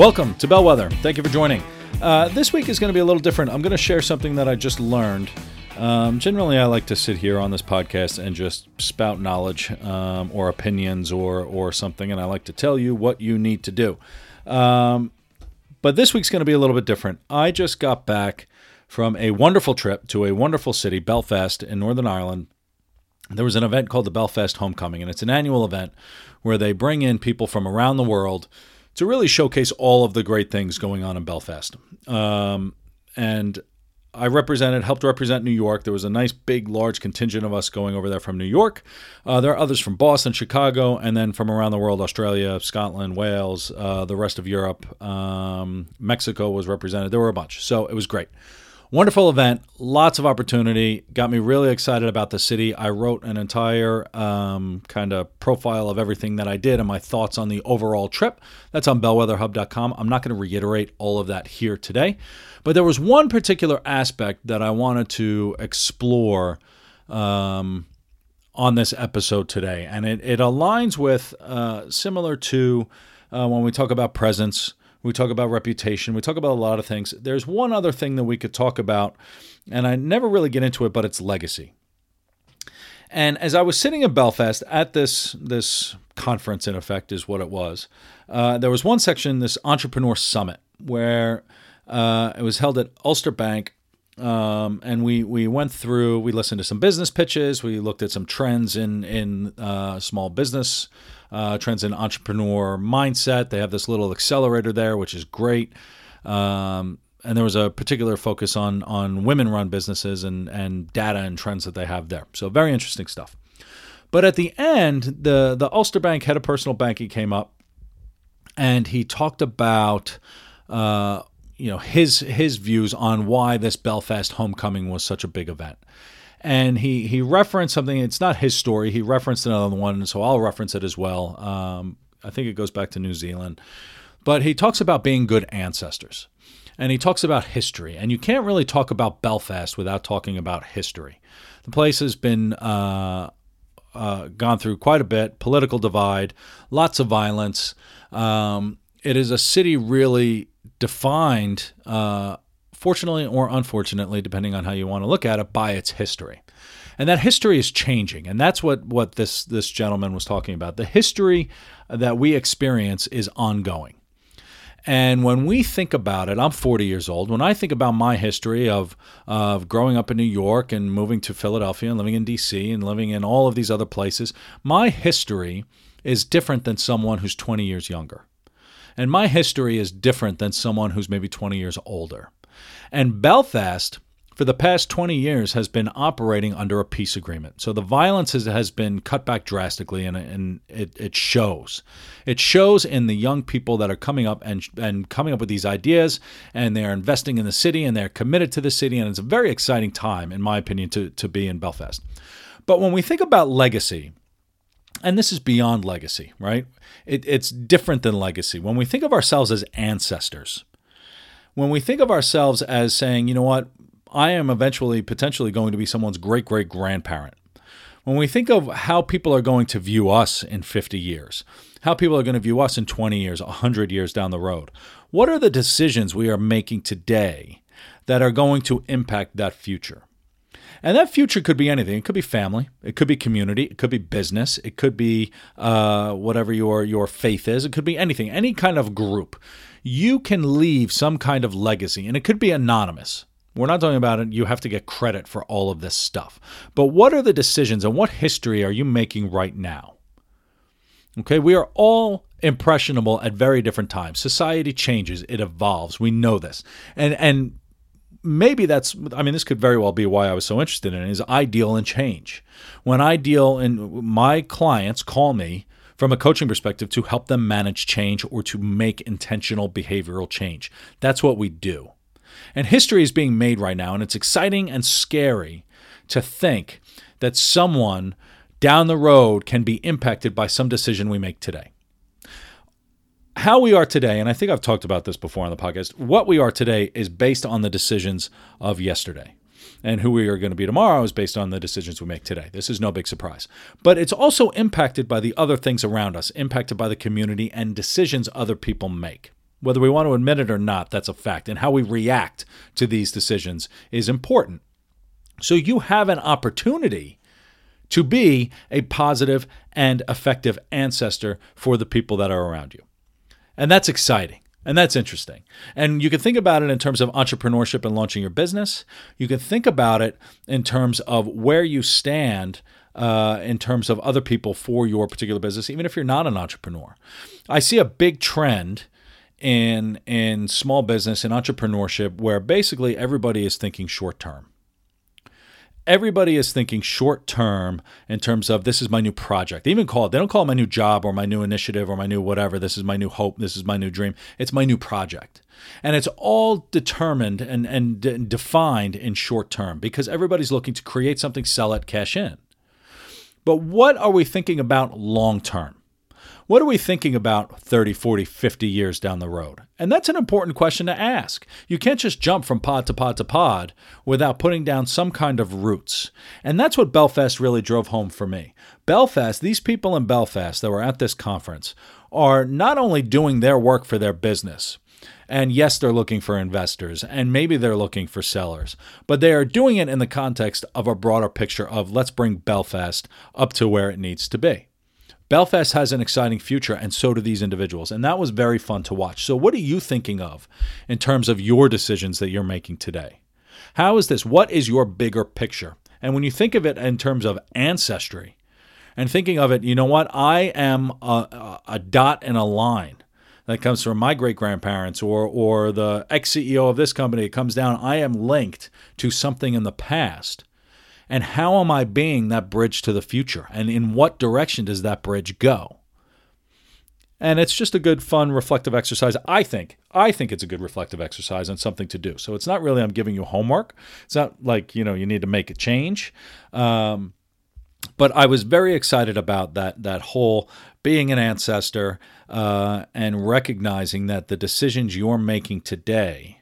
Welcome to Bellwether. Thank you for joining. Uh, this week is going to be a little different. I'm going to share something that I just learned. Um, generally, I like to sit here on this podcast and just spout knowledge um, or opinions or or something, and I like to tell you what you need to do. Um, but this week's going to be a little bit different. I just got back from a wonderful trip to a wonderful city, Belfast, in Northern Ireland. There was an event called the Belfast Homecoming, and it's an annual event where they bring in people from around the world to really showcase all of the great things going on in Belfast. Um, and I represented, helped represent New York. There was a nice, big, large contingent of us going over there from New York. Uh, there are others from Boston, Chicago, and then from around the world Australia, Scotland, Wales, uh, the rest of Europe. Um, Mexico was represented. There were a bunch. So it was great. Wonderful event, lots of opportunity. Got me really excited about the city. I wrote an entire um, kind of profile of everything that I did and my thoughts on the overall trip. That's on bellwetherhub.com. I'm not going to reiterate all of that here today, but there was one particular aspect that I wanted to explore um, on this episode today, and it, it aligns with uh, similar to uh, when we talk about presence we talk about reputation. We talk about a lot of things. There's one other thing that we could talk about, and I never really get into it, but it's legacy. And as I was sitting in Belfast at this this conference, in effect, is what it was. Uh, there was one section, this entrepreneur summit, where uh, it was held at Ulster Bank, um, and we we went through. We listened to some business pitches. We looked at some trends in in uh, small business uh, trends in entrepreneur mindset. They have this little accelerator there, which is great. Um, and there was a particular focus on on women run businesses and and data and trends that they have there. So very interesting stuff. But at the end, the the Ulster Bank head of personal banking came up, and he talked about. Uh, you know his his views on why this Belfast homecoming was such a big event and he he referenced something. It's not his story. He referenced another one, so I'll reference it as well. Um, I think it goes back to New Zealand, but he talks about being good ancestors, and he talks about history. And you can't really talk about Belfast without talking about history. The place has been uh, uh, gone through quite a bit, political divide, lots of violence. Um, it is a city really defined uh, fortunately or unfortunately, depending on how you want to look at it, by its history. And that history is changing. And that's what, what this, this gentleman was talking about. The history that we experience is ongoing. And when we think about it, I'm 40 years old. When I think about my history of, of growing up in New York and moving to Philadelphia and living in DC and living in all of these other places, my history is different than someone who's 20 years younger. And my history is different than someone who's maybe 20 years older. And Belfast, for the past 20 years, has been operating under a peace agreement. So the violence has, has been cut back drastically, and, and it, it shows. It shows in the young people that are coming up and, and coming up with these ideas, and they're investing in the city, and they're committed to the city, and it's a very exciting time, in my opinion, to, to be in Belfast. But when we think about legacy, and this is beyond legacy, right? It, it's different than legacy. When we think of ourselves as ancestors, when we think of ourselves as saying, you know what, I am eventually potentially going to be someone's great great grandparent. When we think of how people are going to view us in 50 years, how people are going to view us in 20 years, 100 years down the road, what are the decisions we are making today that are going to impact that future? And that future could be anything. It could be family. It could be community. It could be business. It could be uh, whatever your your faith is. It could be anything. Any kind of group you can leave some kind of legacy, and it could be anonymous. We're not talking about it. You have to get credit for all of this stuff. But what are the decisions and what history are you making right now? Okay, we are all impressionable at very different times. Society changes, it evolves. We know this. And and maybe that's I mean this could very well be why I was so interested in it is I deal in change. When I deal in my clients call me from a coaching perspective to help them manage change or to make intentional behavioral change. That's what we do. And history is being made right now, and it's exciting and scary to think that someone down the road can be impacted by some decision we make today. How we are today, and I think I've talked about this before on the podcast, what we are today is based on the decisions of yesterday. And who we are going to be tomorrow is based on the decisions we make today. This is no big surprise. But it's also impacted by the other things around us, impacted by the community and decisions other people make. Whether we want to admit it or not, that's a fact. And how we react to these decisions is important. So you have an opportunity to be a positive and effective ancestor for the people that are around you. And that's exciting. And that's interesting. And you can think about it in terms of entrepreneurship and launching your business. You can think about it in terms of where you stand uh, in terms of other people for your particular business, even if you're not an entrepreneur. I see a big trend in in small business and entrepreneurship where basically everybody is thinking short term everybody is thinking short term in terms of this is my new project. They even call it, they don't call it my new job or my new initiative or my new whatever. This is my new hope. This is my new dream. It's my new project. And it's all determined and, and defined in short term because everybody's looking to create something, sell it, cash in. But what are we thinking about long term? What are we thinking about 30, 40, 50 years down the road? And that's an important question to ask. You can't just jump from pod to pod to pod without putting down some kind of roots. And that's what Belfast really drove home for me. Belfast, these people in Belfast that were at this conference are not only doing their work for their business, and yes, they're looking for investors, and maybe they're looking for sellers, but they are doing it in the context of a broader picture of let's bring Belfast up to where it needs to be. Belfast has an exciting future, and so do these individuals. And that was very fun to watch. So, what are you thinking of in terms of your decisions that you're making today? How is this? What is your bigger picture? And when you think of it in terms of ancestry, and thinking of it, you know what? I am a, a dot in a line that comes from my great grandparents or or the ex CEO of this company. It comes down. I am linked to something in the past and how am I being that bridge to the future? And in what direction does that bridge go? And it's just a good, fun, reflective exercise. I think. I think it's a good reflective exercise and something to do. So it's not really I'm giving you homework. It's not like you know you need to make a change. Um, but I was very excited about that that whole being an ancestor uh, and recognizing that the decisions you're making today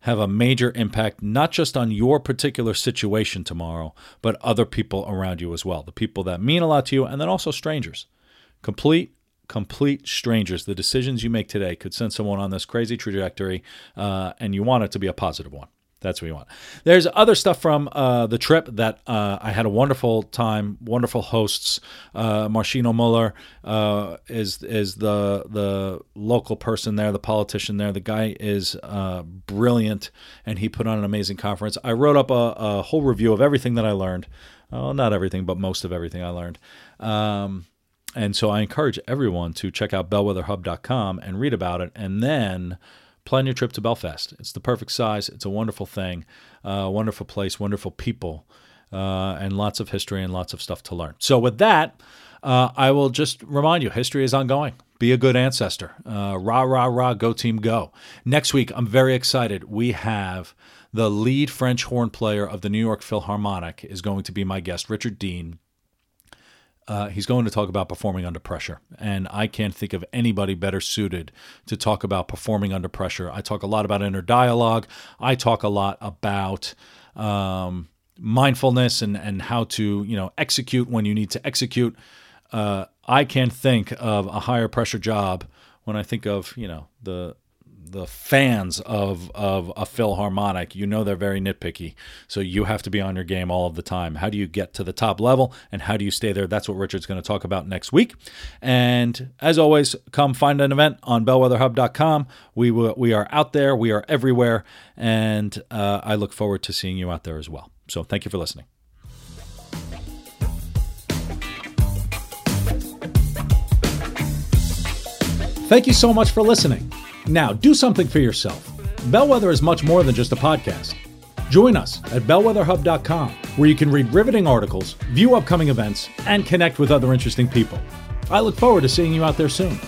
have a major impact, not just on your particular situation tomorrow, but other people around you as well. The people that mean a lot to you, and then also strangers. Complete, complete strangers. The decisions you make today could send someone on this crazy trajectory, uh, and you want it to be a positive one. That's what you want. There's other stuff from uh, the trip that uh, I had a wonderful time. Wonderful hosts. Uh, Máirtín Ó Muilleoir uh, is is the the local person there, the politician there. The guy is uh, brilliant, and he put on an amazing conference. I wrote up a, a whole review of everything that I learned. Well, not everything, but most of everything I learned. Um, and so I encourage everyone to check out bellwetherhub.com and read about it, and then plan your trip to Belfast. It's the perfect size. It's a wonderful thing, uh, wonderful place, wonderful people, uh, and lots of history and lots of stuff to learn. So, with that, uh, I will just remind you history is ongoing. Be a good ancestor. Uh, rah, rah, rah, go team, go. Next week, I'm very excited. We have the lead French horn player of the New York Philharmonic is going to be my guest, Richard Deane. Uh, he's going to talk about performing under pressure. And I can't think of anybody better suited to talk about performing under pressure. I talk a lot about inner dialogue. I talk a lot about um, mindfulness and, and how to, you know, execute when you need to execute. Uh, I can't think of a higher pressure job when I think of, you know, the the fans of of a Philharmonic, you know they're very nitpicky. So you have to be on your game all of the time. How do you get to the top level and how do you stay there? That's what Richard's going to talk about next week. And as always, come find an event on bellwetherhub.com. We we are out there, we are everywhere, and uh, I look forward to seeing you out there as well. So thank you for listening. Thank you so much for listening. Now, do something for yourself. Bellwether is much more than just a podcast. Join us at bellwetherhub.com, where you can read riveting articles, view upcoming events, and connect with other interesting people. I look forward to seeing you out there soon.